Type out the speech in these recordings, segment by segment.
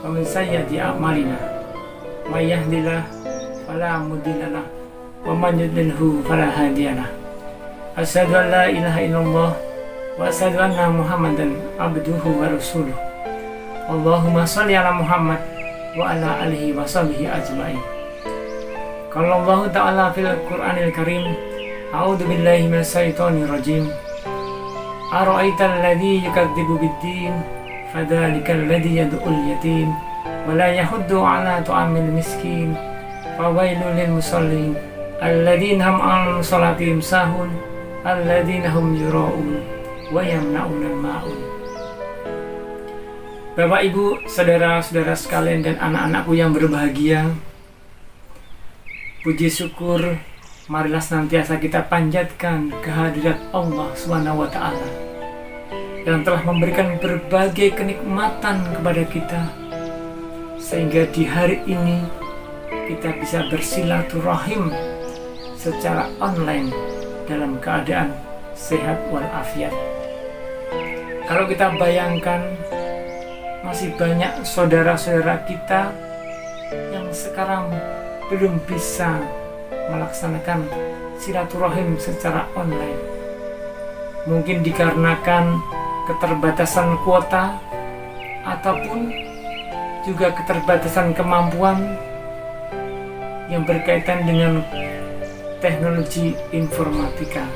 wa min sayyiati a'malina. May yahdihillah fala mudhillalah wa man yudlilhu fala an la asyhadu Muhammadan abduhu wa. Allahumma shalli ala Muhammad wa ala alihi wa sahbihi ajma'in. Allah Ta'ala fil Qur'anil Karim A'udhu billahi minash shaitonir rajim Ara'aita alladhi yatim Wa la yahuddu ala tu'amil miskin Fawailu lil musallin Alladhina hum an salatihim sahun Alladhina hum yura'un Wa yamna'un al-ma'un Bapak Ibu, saudara-saudara sekalian dan anak-anakku yang berbahagia, puji syukur marilah senantiasa kita panjatkan kehadirat Allah Subhanahu wa taala yang telah memberikan berbagai kenikmatan kepada kita sehingga di hari ini kita bisa bersilaturahim secara online dalam keadaan sehat walafiat. Kalau kita bayangkan masih banyak saudara-saudara kita yang sekarang belum bisa melaksanakan silaturahim secara online. Mungkin dikarenakan keterbatasan kuota ataupun juga keterbatasan kemampuan yang berkaitan dengan teknologi informatika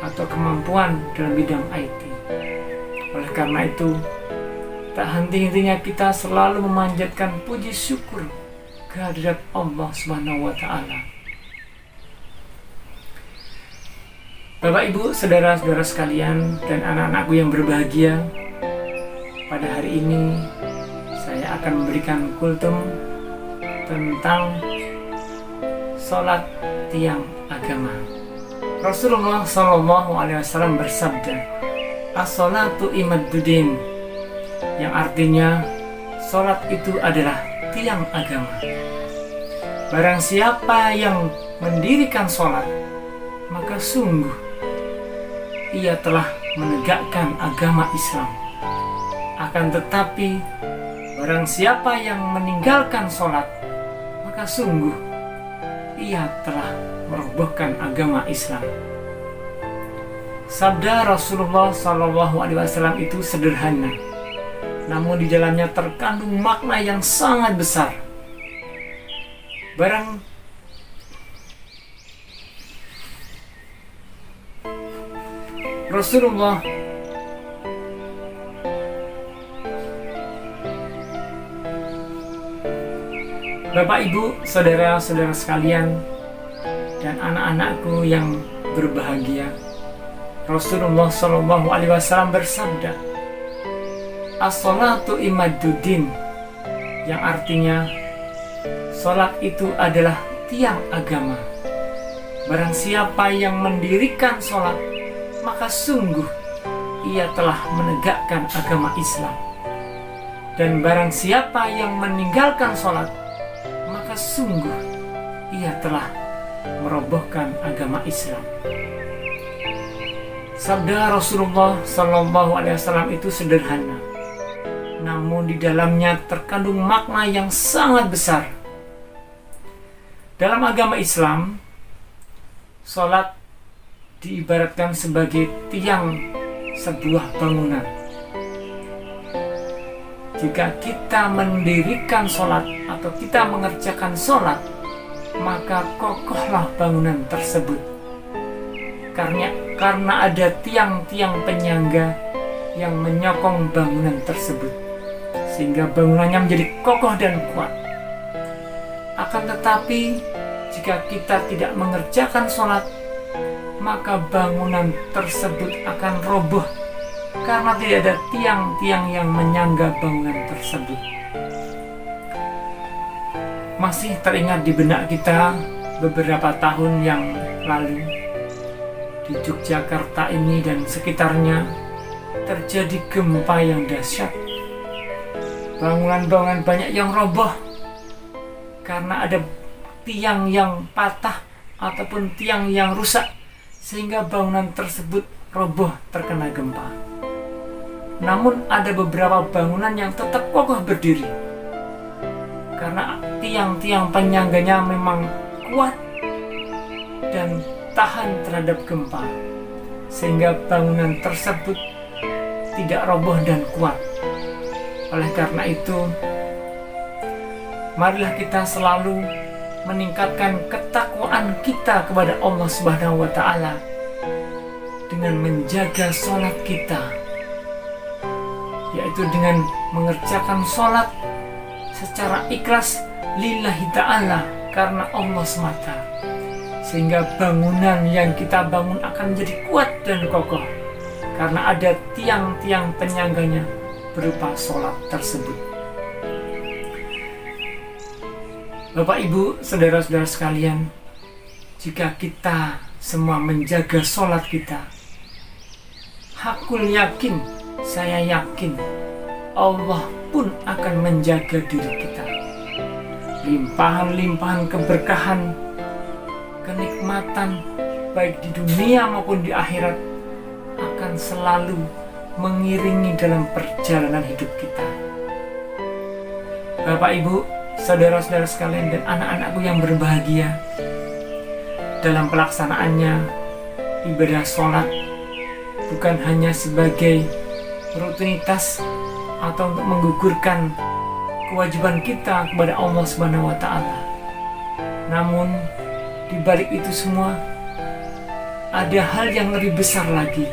atau kemampuan dalam bidang IT. Oleh karena itu, tak henti-hentinya kita selalu memanjatkan puji syukur kehadirat Allah Subhanahu wa. Bapak Ibu, saudara-saudara sekalian dan anak-anakku yang berbahagia, pada hari ini saya akan memberikan kultum tentang sholat tiang agama. Rasulullah Shallallahu Alaihi Wasallam bersabda, "As-sholatu imaduddin," yang artinya sholat itu adalah tiang agama. Barang siapa yang mendirikan sholat, maka sungguh ia telah menegakkan agama Islam. Akan tetapi, barang siapa yang meninggalkan sholat, maka sungguh ia telah merobohkan agama Islam. Sabda Rasulullah Shallallahu Alaihi Wasallam itu sederhana, namun di dalamnya terkandung makna yang sangat besar. Barang Rasulullah Bapak Ibu, saudara-saudara sekalian dan anak-anakku yang berbahagia. Rasulullah Shallallahu alaihi wasallam bersabda, "As-salatu imaduddin." Yang artinya salat itu adalah tiang agama. Barang siapa yang mendirikan salat maka sungguh ia telah menegakkan agama Islam. Dan barang siapa yang meninggalkan sholat, maka sungguh ia telah merobohkan agama Islam. Sabda Rasulullah Shallallahu Alaihi Wasallam itu sederhana, namun di dalamnya terkandung makna yang sangat besar. Dalam agama Islam, sholat diibaratkan sebagai tiang sebuah bangunan. Jika kita mendirikan sholat atau kita mengerjakan sholat, maka kokohlah bangunan tersebut. Karena, karena ada tiang-tiang penyangga yang menyokong bangunan tersebut, sehingga bangunannya menjadi kokoh dan kuat. Akan tetapi, jika kita tidak mengerjakan sholat, maka bangunan tersebut akan roboh karena tidak ada tiang-tiang yang menyangga bangunan tersebut. Masih teringat di benak kita beberapa tahun yang lalu di Yogyakarta ini dan sekitarnya terjadi gempa yang dahsyat. Bangunan-bangunan banyak yang roboh karena ada tiang yang patah ataupun tiang yang rusak sehingga bangunan tersebut roboh terkena gempa. Namun ada beberapa bangunan yang tetap kokoh berdiri karena tiang-tiang penyangganya memang kuat dan tahan terhadap gempa sehingga bangunan tersebut tidak roboh dan kuat. Oleh karena itu, marilah kita selalu meningkatkan ketakwaan kita kepada Allah Subhanahu wa taala dengan menjaga sholat kita yaitu dengan mengerjakan sholat secara ikhlas lillahi ta'ala karena Allah semata sehingga bangunan yang kita bangun akan menjadi kuat dan kokoh karena ada tiang-tiang penyangganya berupa sholat tersebut Bapak Ibu, saudara-saudara sekalian jika kita semua menjaga sholat kita Hakul yakin, saya yakin Allah pun akan menjaga diri kita limpahan-limpahan keberkahan, kenikmatan, baik di dunia maupun di akhirat, akan selalu mengiringi dalam perjalanan hidup kita. Bapak, Ibu, saudara-saudara sekalian, dan anak-anakku yang berbahagia, dalam pelaksanaannya, ibadah sholat bukan hanya sebagai rutinitas atau untuk menggugurkan kewajiban kita kepada Allah Subhanahu wa taala. Namun di balik itu semua ada hal yang lebih besar lagi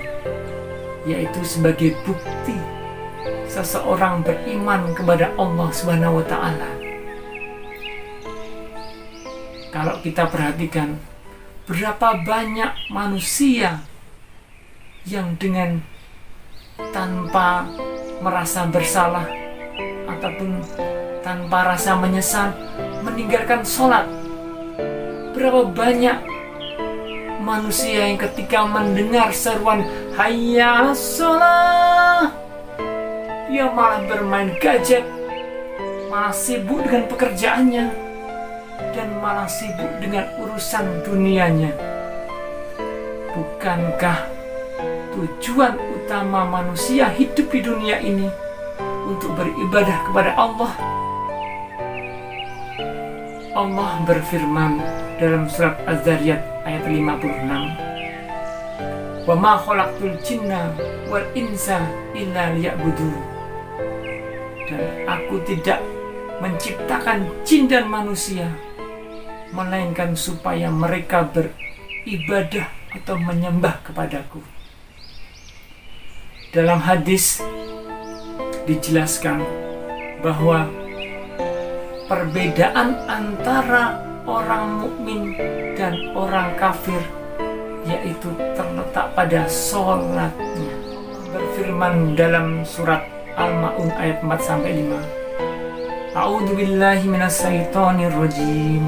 yaitu sebagai bukti seseorang beriman kepada Allah Subhanahu wa taala. Kalau kita perhatikan berapa banyak manusia yang dengan tanpa merasa bersalah ataupun tanpa rasa menyesal meninggalkan sholat. Berapa banyak manusia yang ketika mendengar seruan hayya sholat dia malah bermain gadget malah sibuk dengan pekerjaannya malah sibuk dengan urusan dunianya bukankah tujuan utama manusia hidup di dunia ini untuk beribadah kepada Allah. Allah berfirman dalam surat Az-Zariyat ayat 56. Wa ma khalaqtul jinna. Dan aku tidak menciptakan jin dan manusia melainkan supaya mereka beribadah atau menyembah kepadaku. Dalam hadis dijelaskan bahwa perbedaan antara orang mukmin dan orang kafir yaitu terletak pada sholatnya. Berfirman dalam surat Al-Ma'un ayat 4 sampai 5 A'udzu billahi rajim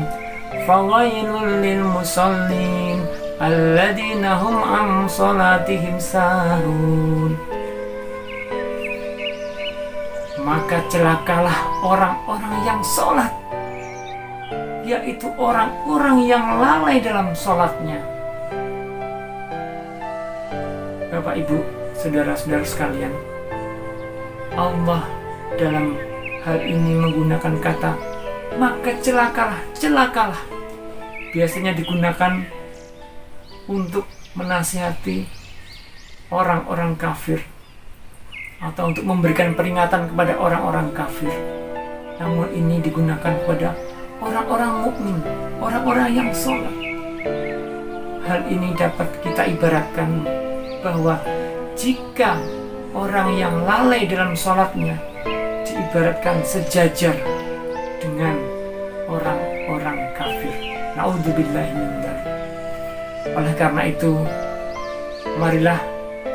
Lil musallin alladzina hum an salatihim sahun maka celakalah orang-orang yang sholat yaitu orang-orang yang lalai dalam sholatnya. Bapak Ibu, saudara-saudara sekalian Allah dalam hal ini menggunakan kata maka celakalah, celakalah biasanya digunakan untuk menasihati orang-orang kafir atau untuk memberikan peringatan kepada orang-orang kafir. Namun ini digunakan kepada orang-orang mukmin, orang-orang yang sholat. Hal ini dapat kita ibaratkan bahwa jika orang yang lalai dalam sholatnya diibaratkan sejajar Naudzubillah Oleh karena itu, marilah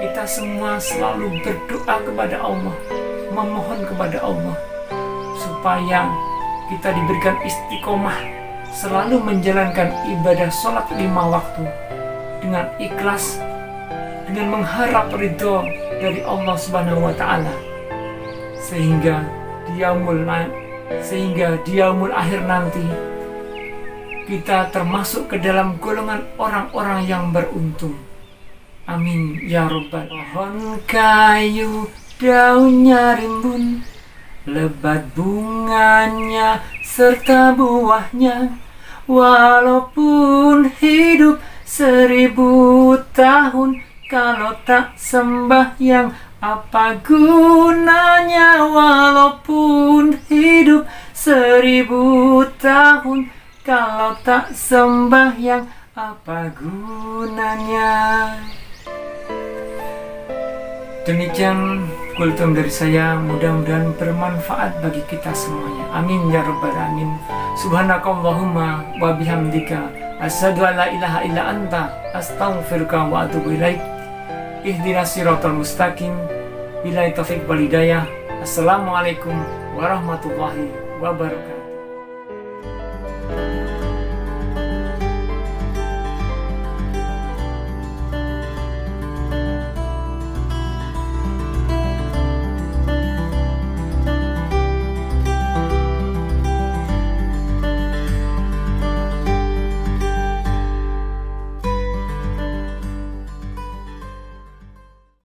kita semua selalu berdoa kepada Allah, memohon kepada Allah supaya kita diberikan istiqomah selalu menjalankan ibadah sholat lima waktu dengan ikhlas dengan mengharap ridho dari Allah Subhanahu wa taala. Sehingga diamul sehingga diamul akhir nanti kita termasuk ke dalam golongan orang-orang yang beruntung. Amin ya robbal Pohon kayu daunnya rimbun Lebat bunganya serta buahnya. Walaupun hidup seribu tahun Kalau tak sembahyang apa gunanya? Walaupun hidup seribu tahun Kalau tak sembahyang apa gunanya Demikian kultum dari saya mudah-mudahan bermanfaat bagi kita semuanya. Amin ya rabbal alamin. Subhanakallahumma wa bihamdika asyhadu an la ilaha illa anta astaghfiruka wa atubu ilaik. Ihdinas siratal mustaqim. Bila taufik wal hidayah. Assalamualaikum warahmatullahi wabarakatuh.